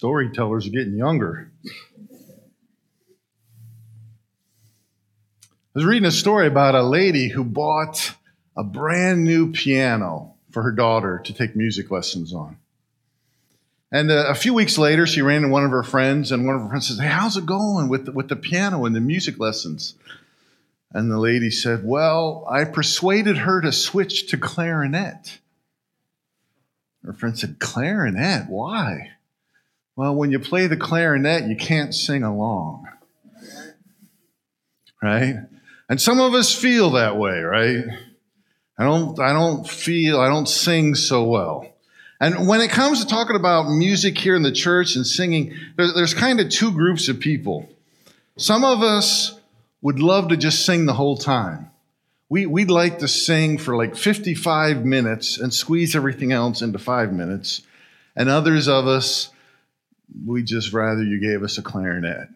Storytellers are getting younger. I was reading a story about a lady who bought a brand new piano for her daughter to take music lessons on. And uh, a few weeks later, she ran into one of her friends, and one of her friends says, Hey, how's it going with the, with the piano and the music lessons? And the lady said, Well, I persuaded her to switch to clarinet. Her friend said, Clarinet? Why? Well, when you play the clarinet, you can't sing along. Right? And some of us feel that way, right? I don't I don't feel I don't sing so well. And when it comes to talking about music here in the church and singing, there's kind of two groups of people. Some of us would love to just sing the whole time. We, we'd like to sing for like 55 minutes and squeeze everything else into five minutes. And others of us, we just rather you gave us a clarinet,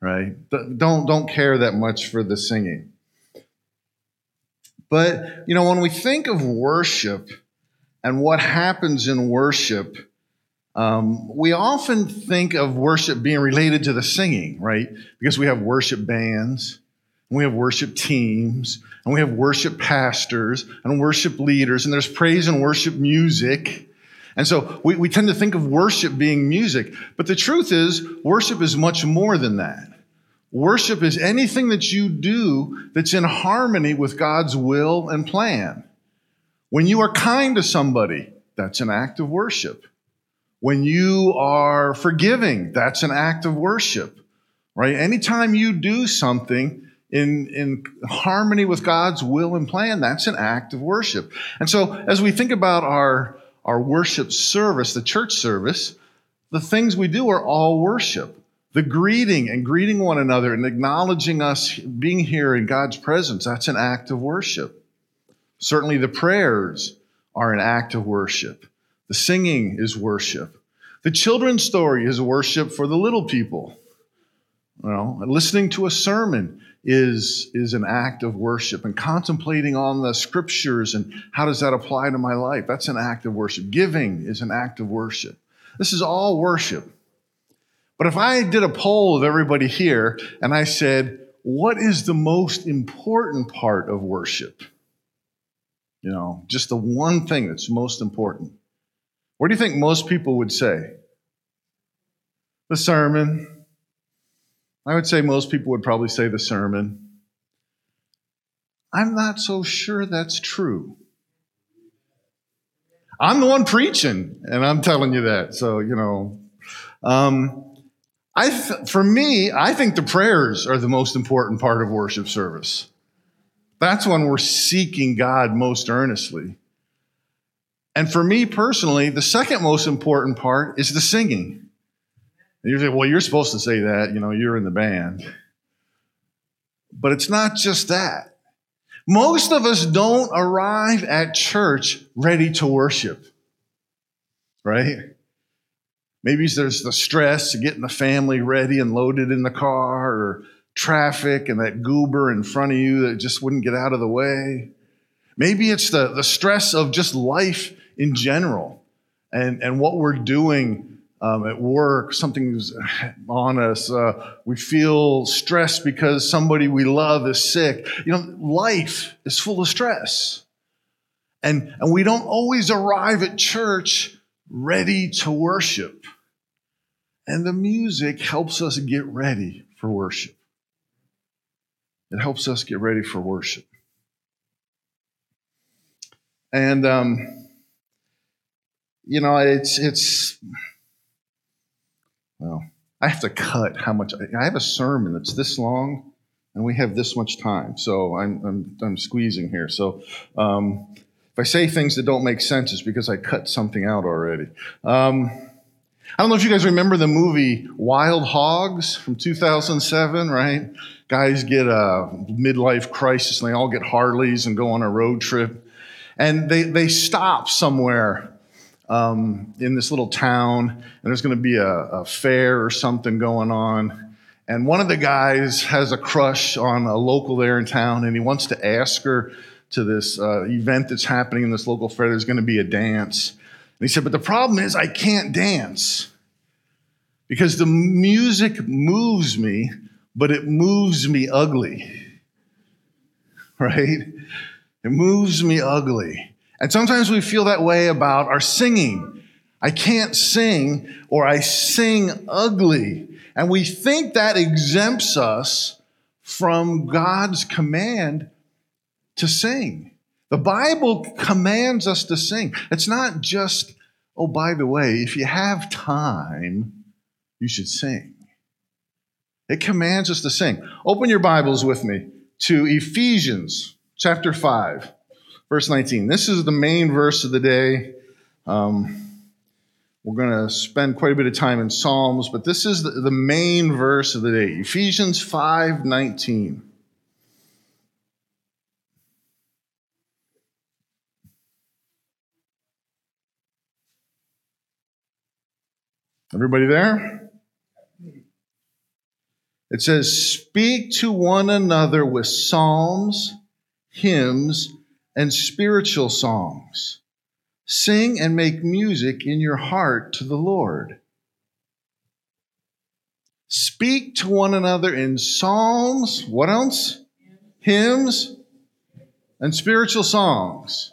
right? Don't, don't care that much for the singing. But, you know, when we think of worship and what happens in worship, um, we often think of worship being related to the singing, right? Because we have worship bands, and we have worship teams, and we have worship pastors and worship leaders, and there's praise and worship music. And so we, we tend to think of worship being music, but the truth is, worship is much more than that. Worship is anything that you do that's in harmony with God's will and plan. When you are kind to somebody, that's an act of worship. When you are forgiving, that's an act of worship, right? Anytime you do something in, in harmony with God's will and plan, that's an act of worship. And so as we think about our our worship service, the church service, the things we do are all worship. The greeting and greeting one another and acknowledging us being here in God's presence, that's an act of worship. Certainly the prayers are an act of worship. The singing is worship. The children's story is worship for the little people. Know, listening to a sermon is, is an act of worship and contemplating on the scriptures and how does that apply to my life. That's an act of worship. Giving is an act of worship. This is all worship. But if I did a poll of everybody here and I said, what is the most important part of worship? You know, just the one thing that's most important. What do you think most people would say? The sermon, I would say most people would probably say the sermon. I'm not so sure that's true. I'm the one preaching, and I'm telling you that. So, you know, um, I th- for me, I think the prayers are the most important part of worship service. That's when we're seeking God most earnestly. And for me personally, the second most important part is the singing. And you say, well, you're supposed to say that, you know, you're in the band. But it's not just that. Most of us don't arrive at church ready to worship, right? Maybe there's the stress of getting the family ready and loaded in the car, or traffic and that goober in front of you that just wouldn't get out of the way. Maybe it's the, the stress of just life in general and, and what we're doing um, at work, something's on us. Uh, we feel stressed because somebody we love is sick. You know, life is full of stress. And, and we don't always arrive at church ready to worship. And the music helps us get ready for worship. It helps us get ready for worship. And, um, you know, it's, it's, well, I have to cut how much. I have a sermon that's this long, and we have this much time. So I'm, I'm, I'm squeezing here. So um, if I say things that don't make sense, it's because I cut something out already. Um, I don't know if you guys remember the movie Wild Hogs from 2007, right? Guys get a midlife crisis and they all get Harleys and go on a road trip. And they, they stop somewhere um, in this little town, and there's going to be a, a fair or something going on. And one of the guys has a crush on a local there in town, and he wants to ask her to this uh, event that's happening in this local fair. There's going to be a dance. And he said, But the problem is, I can't dance because the music moves me, but it moves me ugly. Right? It moves me ugly. And sometimes we feel that way about our singing. I can't sing, or I sing ugly. And we think that exempts us from God's command to sing. The Bible commands us to sing. It's not just, oh, by the way, if you have time, you should sing. It commands us to sing. Open your Bibles with me to Ephesians chapter 5, verse 19. This is the main verse of the day. Um, we're going to spend quite a bit of time in Psalms, but this is the, the main verse of the day Ephesians 5 19. Everybody there? It says, Speak to one another with psalms hymns, and spiritual songs. Sing and make music in your heart to the Lord. Speak to one another in psalms, what else? Hymns and spiritual songs.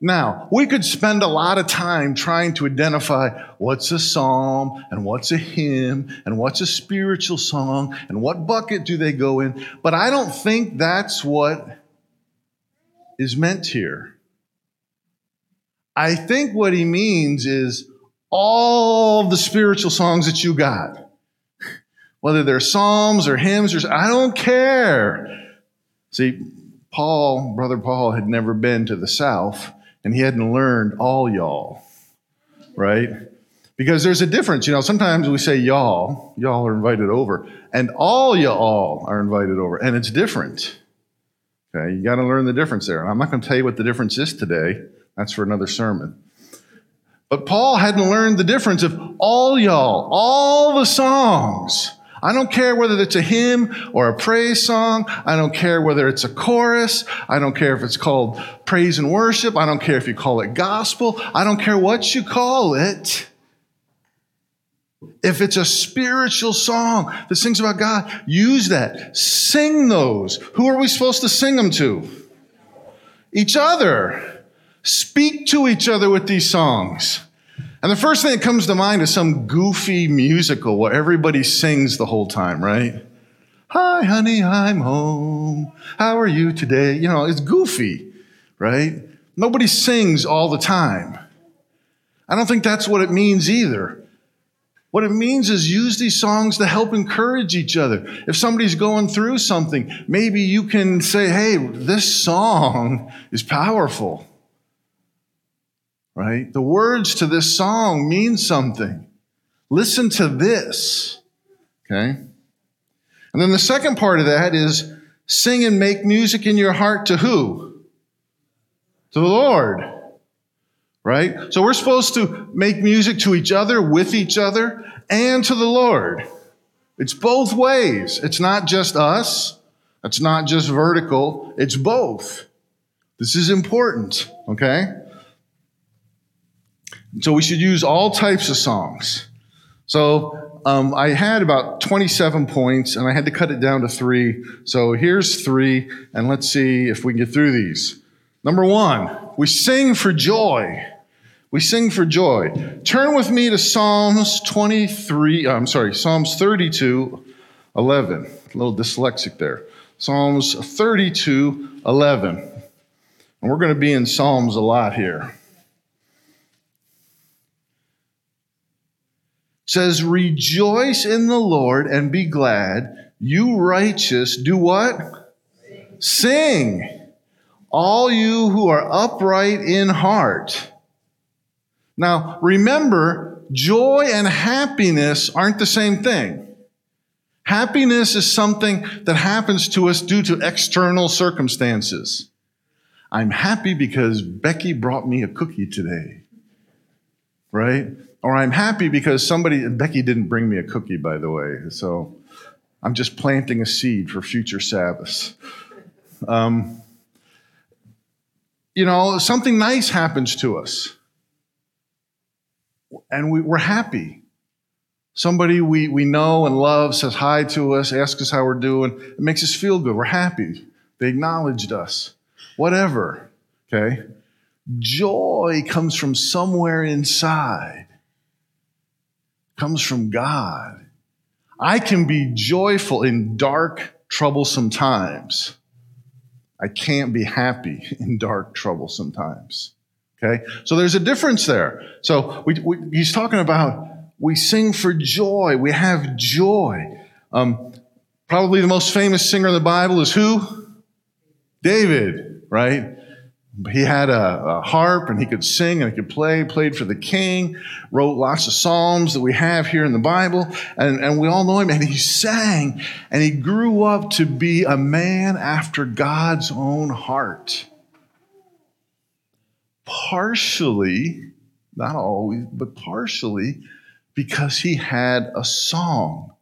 Now, we could spend a lot of time trying to identify what's a psalm and what's a hymn and what's a spiritual song and what bucket do they go in, but I don't think that's what is meant here. I think what he means is all the spiritual songs that you got, whether they're psalms or hymns or I don't care. See, Paul, brother Paul, had never been to the South and he hadn't learned all y'all, right? Because there's a difference. You know, sometimes we say y'all, y'all are invited over, and all y'all are invited over, and it's different. Okay, you got to learn the difference there. And I'm not going to tell you what the difference is today. That's for another sermon. But Paul hadn't learned the difference of all y'all, all the songs I don't care whether it's a hymn or a praise song. I don't care whether it's a chorus. I don't care if it's called praise and worship. I don't care if you call it gospel. I don't care what you call it. If it's a spiritual song that sings about God, use that. Sing those. Who are we supposed to sing them to? Each other. Speak to each other with these songs. And the first thing that comes to mind is some goofy musical where everybody sings the whole time, right? Hi, honey, I'm home. How are you today? You know, it's goofy, right? Nobody sings all the time. I don't think that's what it means either. What it means is use these songs to help encourage each other. If somebody's going through something, maybe you can say, hey, this song is powerful right? The words to this song mean something. Listen to this, okay? And then the second part of that is sing and make music in your heart to who? To the Lord, right? So we're supposed to make music to each other, with each other, and to the Lord. It's both ways. It's not just us. It's not just vertical. It's both. This is important, okay? So we should use all types of songs. So um, I had about 27 points and I had to cut it down to three. So here's three, and let's see if we can get through these. Number one, we sing for joy. We sing for joy. Turn with me to Psalms 23, uh, I'm sorry, Psalms 32, 11. A little dyslexic there. Psalms 32, 11. And we're going to be in Psalms a lot here. says, Rejoice in the Lord and be glad. You righteous, do what? Sing. Sing. All you who are upright in heart. Now, remember, joy and happiness aren't the same thing. Happiness is something that happens to us due to external circumstances. I'm happy because Becky brought me a cookie today. Right? Or I'm happy because somebody, Becky didn't bring me a cookie, by the way. So I'm just planting a seed for future Sabbaths. Um, you know, something nice happens to us and we, we're happy. Somebody we, we know and love says hi to us, asks us how we're doing. It makes us feel good. We're happy. They acknowledged us. Whatever. Okay? Joy comes from somewhere inside, comes from God. I can be joyful in dark, troublesome times. I can't be happy in dark, troublesome times. Okay? So there's a difference there. So we, we, he's talking about we sing for joy, we have joy. Um, probably the most famous singer in the Bible is who? David, right? He had a, a, harp and he could sing and he could play, played for the king, wrote lots of psalms that we have here in the Bible, and, and we all know him. And he sang and he grew up to be a man after God's own heart partially, not always, but partially, because he had a song.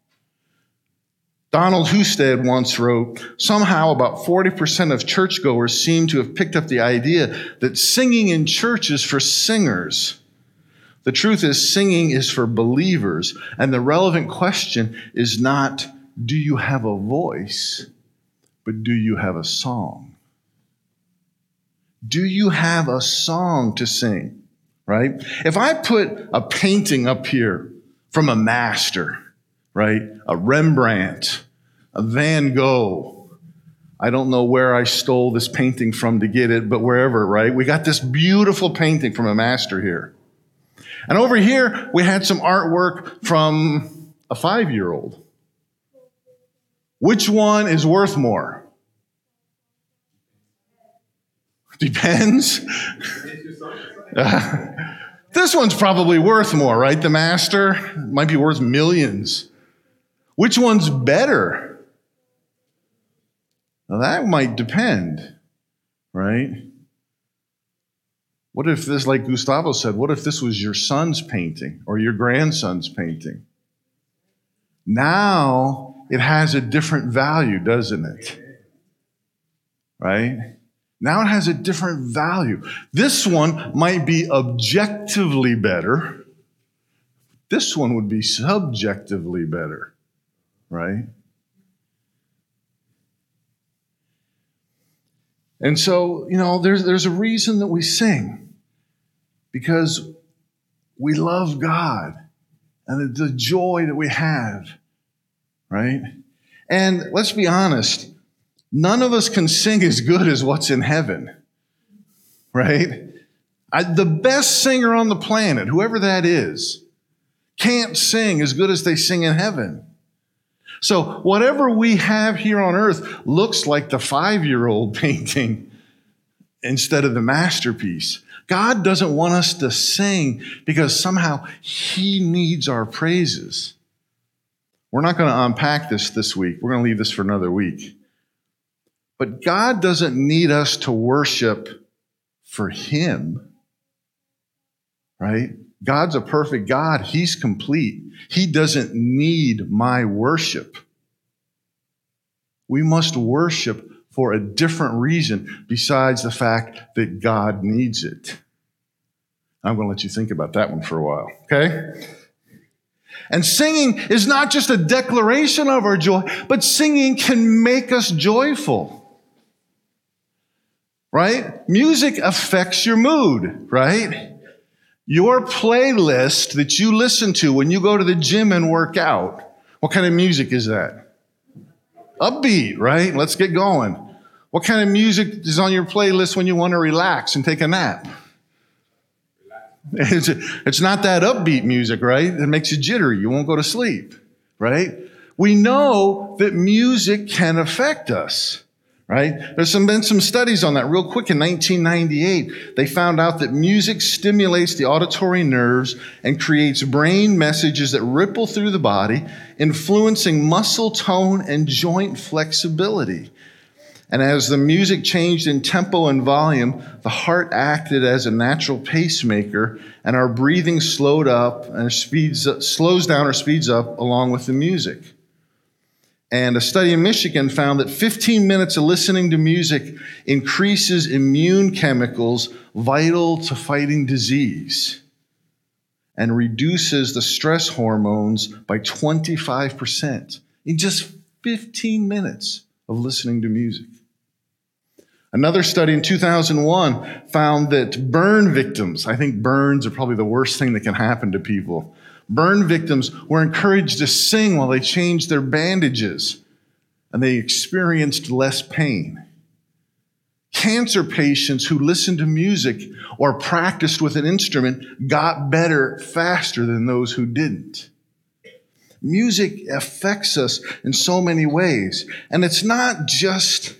Donald Hustad once wrote Somehow, about 40% of churchgoers seem to have picked up the idea that singing in church is for singers. The truth is, singing is for believers. And the relevant question is not, do you have a voice, but do you have a song? Do you have a song to sing? Right? If I put a painting up here from a master, right? A Rembrandt, a Van Gogh. I don't know where I stole this painting from to get it, but wherever, right? We got this beautiful painting from a master here. And over here, we had some artwork from a five year old. Which one is worth more? Depends. Uh, this one's probably worth more, right? The master might be worth millions. Which one's better? Now that might depend, right? What if this, like Gustavo said, what if this was your son's painting or your grandson's painting? Now it has a different value, doesn't it? Right? Now it has a different value. This one might be objectively better. This one would be subjectively better, right? And so, you know, there's, there's a reason that we sing because we love God and the joy that we have, right? And let's be honest, None of us can sing as good as what's in heaven, right? I, the best singer on the planet, whoever that is, can't sing as good as they sing in heaven. So, whatever we have here on earth looks like the five year old painting instead of the masterpiece. God doesn't want us to sing because somehow He needs our praises. We're not going to unpack this this week. We're going to leave this for another week. But God doesn't need us to worship for Him, right? God's a perfect God. He's complete. He doesn't need my worship. We must worship for a different reason besides the fact that God needs it. I'm going to let you think about that one for a while, okay? And singing is not just a declaration of our joy, but singing can make us joyful right? Music affects your mood, right? Your playlist that you listen to when you go to the gym and work out, what kind of music is that? Upbeat, right? Let's get going. What kind of music is on your playlist when you want to relax and take a nap? It's, it's not that upbeat music, right? It makes you jittery. You won't go to sleep, right? We know that music can affect us right? There's some, been some studies on that real quick. In 1998, they found out that music stimulates the auditory nerves and creates brain messages that ripple through the body, influencing muscle tone and joint flexibility. And as the music changed in tempo and volume, the heart acted as a natural pacemaker, and our breathing slowed up and speeds, slows down or speeds up along with the music. And a study in Michigan found that 15 minutes of listening to music increases immune chemicals vital to fighting disease and reduces the stress hormones by 25% in just 15 minutes of listening to music. Another study in 2001 found that burn victims, I think burns are probably the worst thing that can happen to people, Burn victims were encouraged to sing while they changed their bandages, and they experienced less pain. Cancer patients who listened to music or practiced with an instrument got better faster than those who didn't. Music affects us in so many ways, and it's not just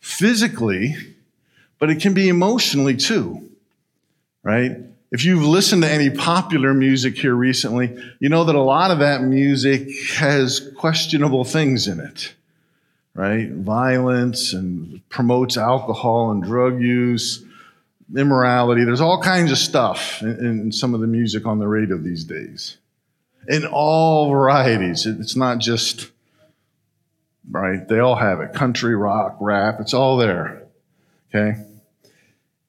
physically, but it can be emotionally too, right? If you've listened to any popular music here recently, you know that a lot of that music has questionable things in it, right? Violence and promotes alcohol and drug use, immorality. There's all kinds of stuff in, in some of the music on the radio these days, in all varieties. It's not just, right? They all have it country, rock, rap, it's all there, okay?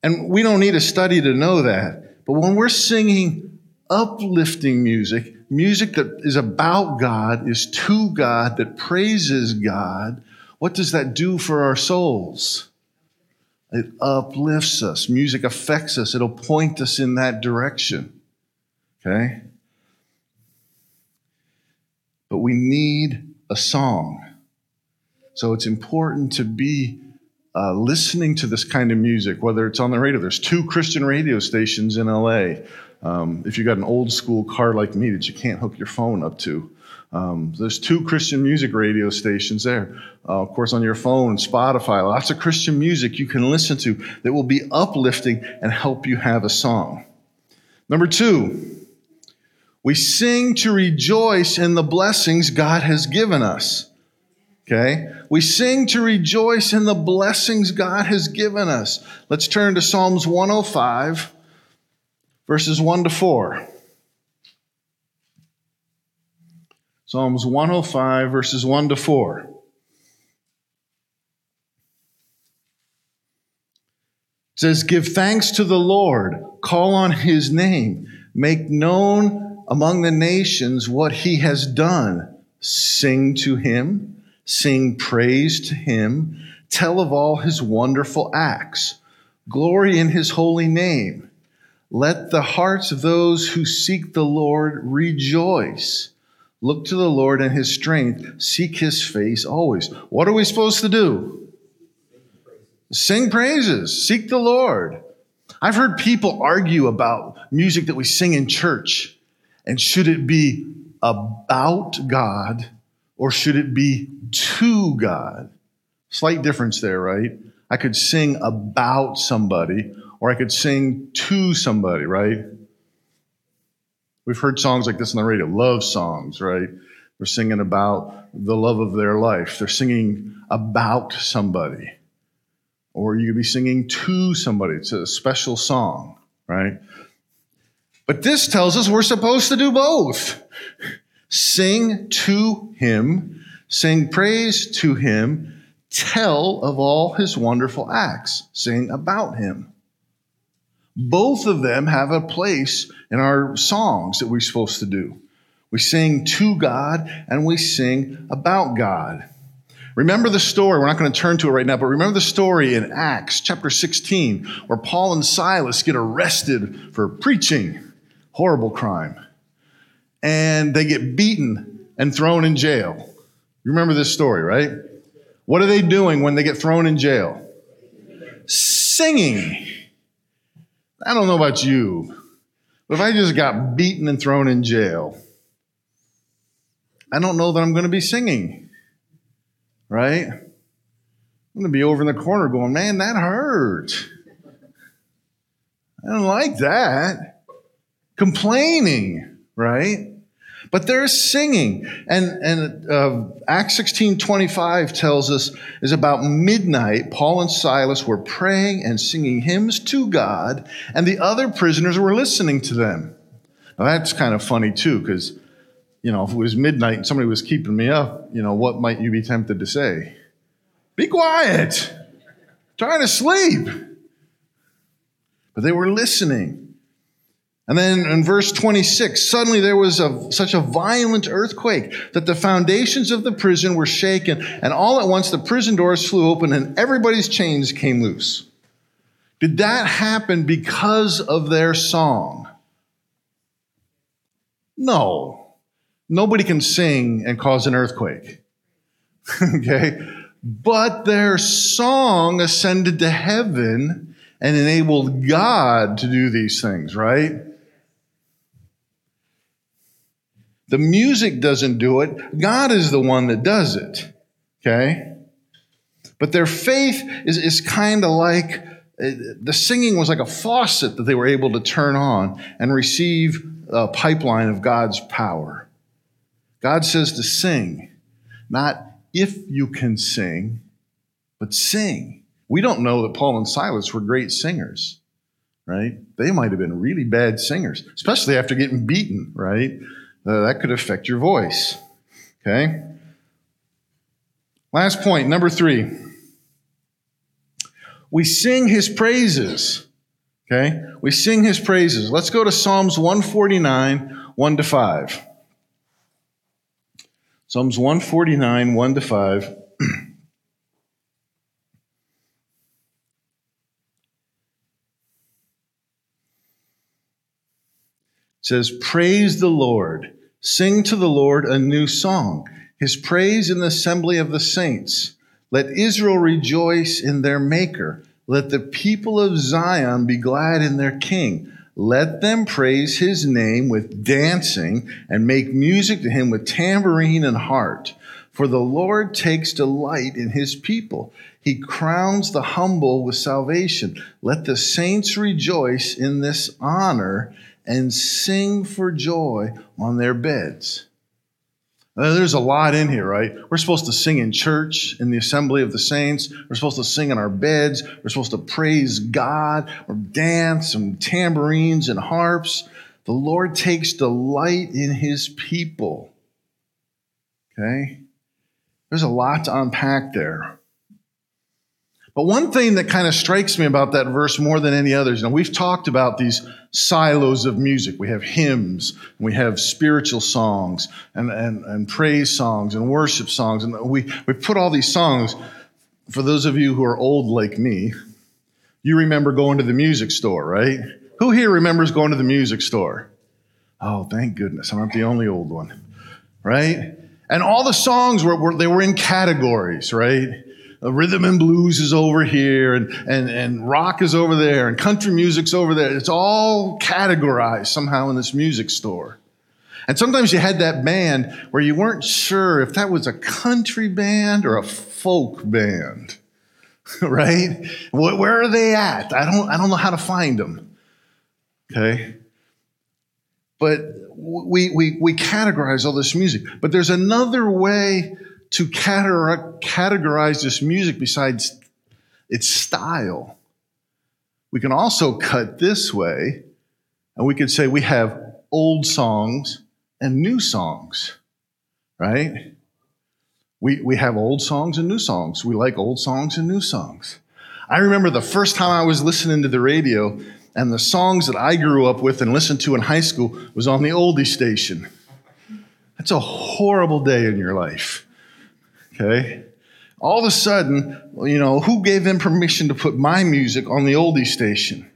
And we don't need a study to know that. But when we're singing uplifting music, music that is about God, is to God, that praises God, what does that do for our souls? It uplifts us. Music affects us. It'll point us in that direction. Okay? But we need a song. So it's important to be uh, listening to this kind of music, whether it's on the radio. There's two Christian radio stations in LA. Um, if you've got an old school car like me that you can't hook your phone up to, um, there's two Christian music radio stations there. Uh, of course, on your phone, Spotify, lots of Christian music you can listen to that will be uplifting and help you have a song. Number two, we sing to rejoice in the blessings God has given us. Okay? We sing to rejoice in the blessings God has given us. Let's turn to Psalms 105, verses 1 to 4. Psalms 105, verses 1 to 4. It says, Give thanks to the Lord, call on his name, make known among the nations what he has done, sing to him Sing praise to him. Tell of all his wonderful acts. Glory in his holy name. Let the hearts of those who seek the Lord rejoice. Look to the Lord and his strength. Seek his face always. What are we supposed to do? Sing praises. Seek the Lord. I've heard people argue about music that we sing in church. And should it be about God or should it be to God? Slight difference there, right? I could sing about somebody or I could sing to somebody, right? We've heard songs like this on the radio, love songs, right? They're singing about the love of their life. They're singing about somebody. Or you could be singing to somebody. It's a special song, right? But this tells us we're supposed to do both. Sing to him, sing praise to him, tell of all his wonderful acts, sing about him. Both of them have a place in our songs that we're supposed to do. We sing to God and we sing about God. Remember the story, we're not going to turn to it right now, but remember the story in Acts chapter 16 where Paul and Silas get arrested for preaching. Horrible crime and they get beaten and thrown in jail. You remember this story, right? What are they doing when they get thrown in jail? Singing. I don't know about you, but if I just got beaten and thrown in jail, I don't know that I'm going to be singing, right? I'm going to be over in the corner going, man, that hurt. I don't like that. Complaining, right? But they're singing. And, and uh, Acts 16 25 tells us is about midnight, Paul and Silas were praying and singing hymns to God, and the other prisoners were listening to them. Now that's kind of funny too, because you know, if it was midnight and somebody was keeping me up, you know, what might you be tempted to say? Be quiet. Trying to sleep. But they were listening. And then in verse 26, suddenly there was a, such a violent earthquake that the foundations of the prison were shaken, and all at once the prison doors flew open and everybody's chains came loose. Did that happen because of their song? No. Nobody can sing and cause an earthquake. okay? But their song ascended to heaven and enabled God to do these things, right? The music doesn't do it, God is the one that does it, okay? But their faith is, is kind of like uh, the singing was like a faucet that they were able to turn on and receive a pipeline of God's power. God says to sing, not if you can sing, but sing. We don't know that Paul and Silas were great singers, right? They might have been really bad singers, especially after getting beaten, right? Uh, that could affect your voice, okay? Last point, number three. We sing his praises, okay? We sing his praises. Let's go to Psalms 149, 1 to 5. Psalms 149, 1 to 5. says, Praise the Lord. Sing to the Lord a new song, his praise in the assembly of the saints. Let Israel rejoice in their Maker. Let the people of Zion be glad in their King. Let them praise his name with dancing and make music to him with tambourine and harp. For the Lord takes delight in his people. He crowns the humble with salvation. Let the saints rejoice in this honor and sing for joy on their beds. Uh, there's a lot in here, right? We're supposed to sing in church, in the assembly of the saints. We're supposed to sing in our beds. We're supposed to praise God or dance and tambourines and harps. The Lord takes delight in his people. Okay? There's a lot to unpack there. But one thing that kind of strikes me about that verse more than any others, and we've talked about these silos of music. We have hymns, we have spiritual songs, and, and, and praise songs, and worship songs. And we, we put all these songs, for those of you who are old like me, you remember going to the music store, right? Who here remembers going to the music store? Oh, thank goodness. I'm not the only old one, right? And all the songs were, were they were in categories, right? Rhythm and blues is over here, and, and, and rock is over there, and country music's over there. It's all categorized somehow in this music store. And sometimes you had that band where you weren't sure if that was a country band or a folk band, right? Where are they at? I don't, I don't know how to find them. Okay? But we, we, we categorize all this music. But there's another way to categorize this music besides its style. We can also cut this way, and we could say we have old songs and new songs, right? We, we have old songs and new songs. We like old songs and new songs. I remember the first time I was listening to the radio, and the songs that I grew up with and listened to in high school was on the oldie station. That's a horrible day in your life. Okay? All of a sudden, you know, who gave them permission to put my music on the oldie station?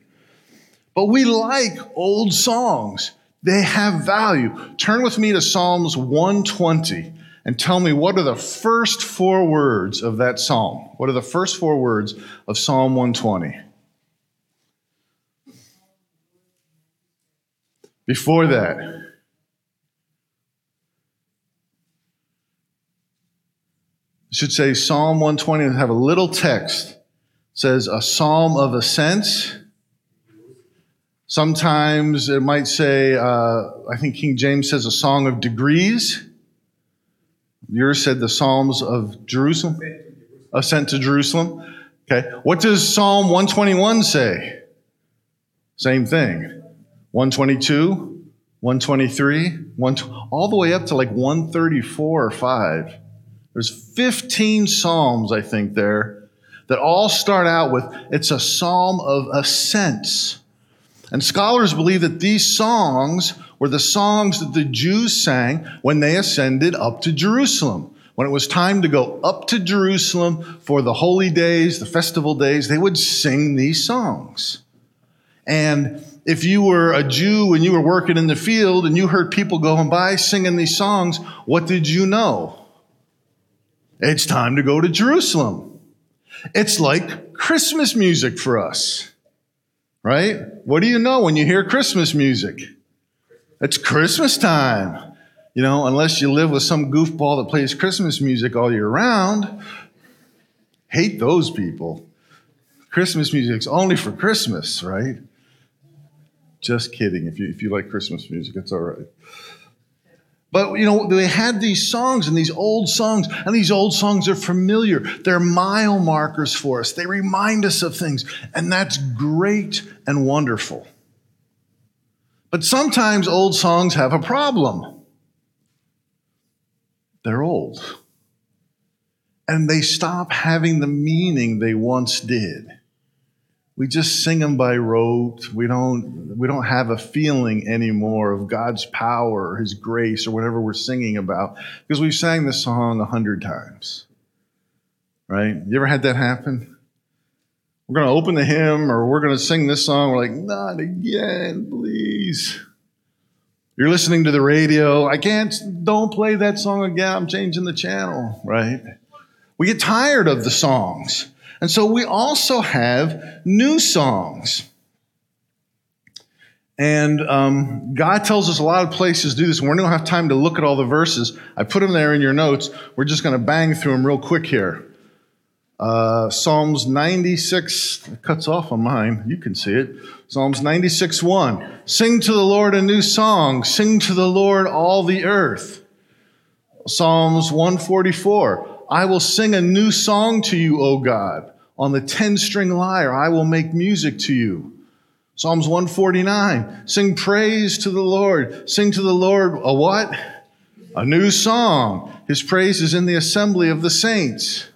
But we like old songs. They have value. Turn with me to Psalms 120 and tell me what are the first four words of that psalm? What are the first four words of Psalm 120? Before that, should say Psalm 120 and have a little text. It says a psalm of ascents. Sometimes it might say, uh, I think King James says a song of degrees. Yours said the Psalms of Jerusalem, ascent to Jerusalem. Okay. What does Psalm 121 say? Same thing. 122, 123, one, all the way up to like 134 or 5. There's 15 Psalms, I think, there that all start out with it's a psalm of ascents. And scholars believe that these songs were the songs that the Jews sang when they ascended up to Jerusalem. When it was time to go up to Jerusalem for the holy days, the festival days, they would sing these songs. And if you were a Jew and you were working in the field and you heard people going by singing these songs, what did you know? It's time to go to Jerusalem. It's like Christmas music for us, right? What do you know when you hear Christmas music? It's Christmas time. You know, unless you live with some goofball that plays Christmas music all year round. Hate those people. Christmas music's only for Christmas, right? Just kidding. If you, if you like Christmas music, it's all right. But, you know, they had these songs and these old songs, and these old songs are familiar. They're mile markers for us. They remind us of things, and that's great and wonderful. But sometimes old songs have a problem. They're old. And they stop having the meaning they once did we just sing them by rote. We don't, we don't have a feeling anymore of God's power or His grace or whatever we're singing about because we've sang this song a hundred times. Right? You ever had that happen? We're going to open the hymn or we're going to sing this song. We're like, not again, please. You're listening to the radio. I can't, don't play that song again. I'm changing the channel, right? We get tired of the songs. And so we also have new songs. And um, God tells us a lot of places to do this. We don't going to have time to look at all the verses. I put them there in your notes. We're just going to bang through them real quick here. Uh, Psalms 96 cuts off on mine. You can see it. Psalms 96 1. Sing to the Lord a new song. Sing to the Lord all the earth. Psalms 144. I will sing a new song to you, O God. On the 10 string lyre, I will make music to you. Psalms 149. Sing praise to the Lord. Sing to the Lord a what? A new song. His praise is in the assembly of the saints.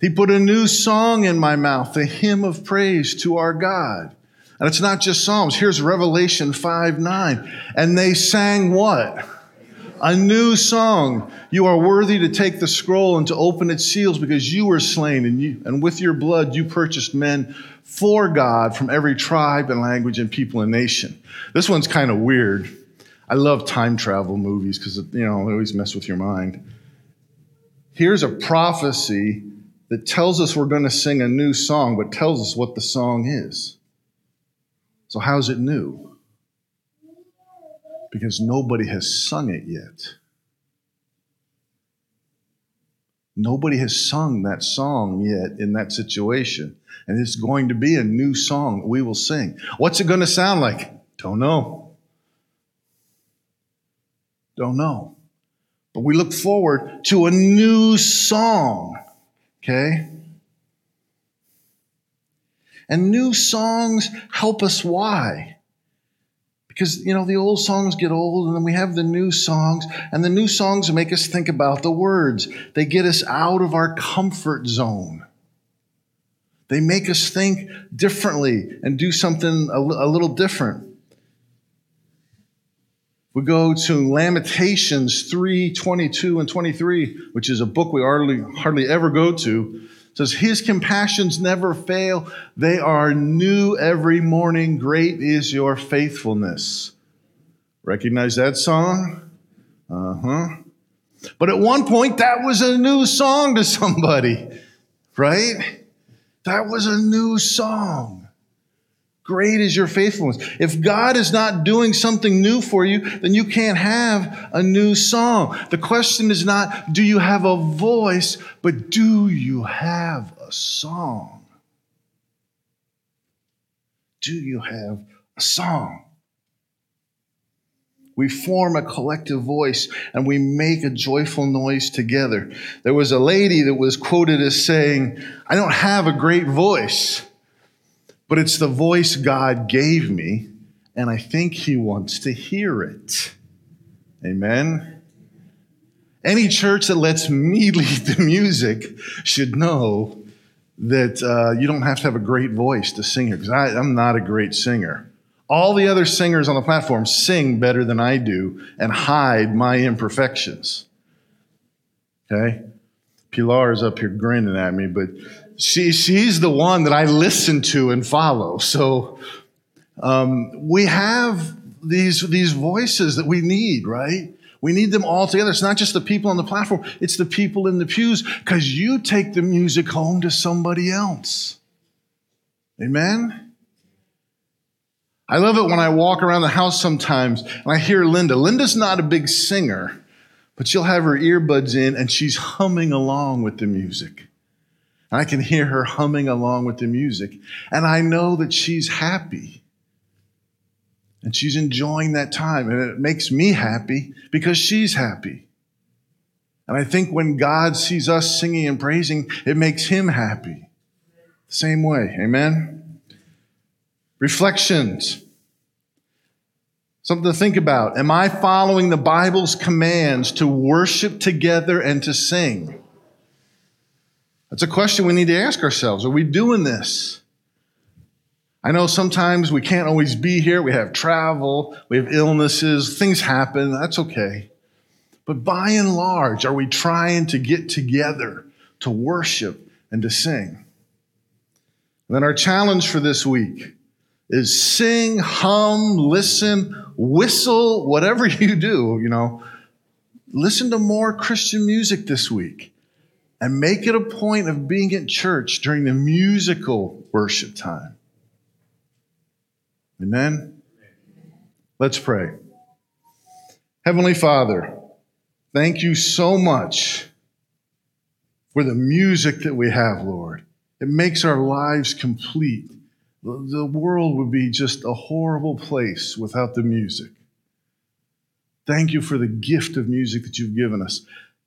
He put a new song in my mouth, a hymn of praise to our God. And it's not just Psalms. Here's Revelation 5 9. And they sang what? A new song. You are worthy to take the scroll and to open its seals because you were slain and, you, and with your blood you purchased men for God from every tribe and language and people and nation. This one's kind of weird. I love time travel movies because, you know, they always mess with your mind. Here's a prophecy that tells us we're going to sing a new song, but tells us what the song is. So, how's it new? Because nobody has sung it yet. Nobody has sung that song yet in that situation. And it's going to be a new song we will sing. What's it going to sound like? Don't know. Don't know. But we look forward to a new song. Okay? And new songs help us. Why? Because, you know, the old songs get old and then we have the new songs, and the new songs make us think about the words. They get us out of our comfort zone. They make us think differently and do something a, little different. We go to Lamentations 3 22 and 23, which is a book we hardly, hardly ever go to says, His compassions never fail. They are new every morning. Great is your faithfulness. Recognize that song? Uh huh. But at one point, that was a new song to somebody, right? That was a new song. Great is your faithfulness. If God is not doing something new for you, then you can't have a new song. The question is not, do you have a voice, but do you have a song? Do you have a song? We form a collective voice and we make a joyful noise together. There was a lady that was quoted as saying, I don't have a great voice but it's the voice God gave me, and I think He wants to hear it. Amen. Any church that lets me lead the music should know that uh, you don't have to have a great voice to sing here, because I'm not a great singer. All the other singers on the platform sing better than I do and hide my imperfections. Okay? Pilar is up here grinning at me, but she, she's the one that I listen to and follow. So um, we have these, these voices that we need, right? We need them all together. It's not just the people on the platform, it's the people in the pews because you take the music home to somebody else. Amen? I love it when I walk around the house sometimes and I hear Linda. Linda's not a big singer, but she'll have her earbuds in and she's humming along with the music. I can hear her humming along with the music. And I know that she's happy. And she's enjoying that time. And it makes me happy because she's happy. And I think when God sees us singing and praising, it makes him happy. Same way. Amen? Reflections. Something to think about. Am I following the Bible's commands to worship together and to sing? That's a question we need to ask ourselves. Are we doing this? I know sometimes we can't always be here. We have travel, we have illnesses, things happen. That's okay. But by and large, are we trying to get together to worship and to sing? And then our challenge for this week is sing, hum, listen, whistle, whatever you do, you know. Listen to more Christian music this week and make it a point of being at church during the musical worship time. Amen? Let's pray. Heavenly Father, thank you so much for the music that we have, Lord. It makes our lives complete. The world would be just a horrible place without the music. Thank you for the gift of music that you've given us.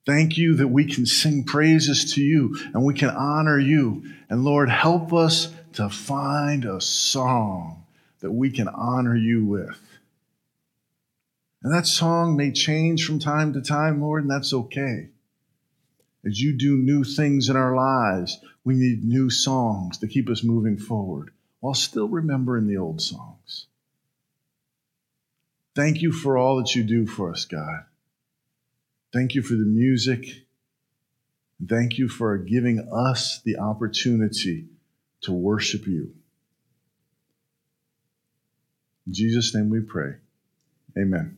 Thank you that we can sing praises to you and we can honor you. And Lord, help us to find a song that we can honor you with. And that song may change from time to time, Lord, and that's okay. As you do new things in our lives, we need new songs to keep us moving forward while still remembering the old songs. Thank you for all that you do for us, God. Thank you for the music. Thank you for giving us the opportunity to worship you. In Jesus' name we pray. Amen.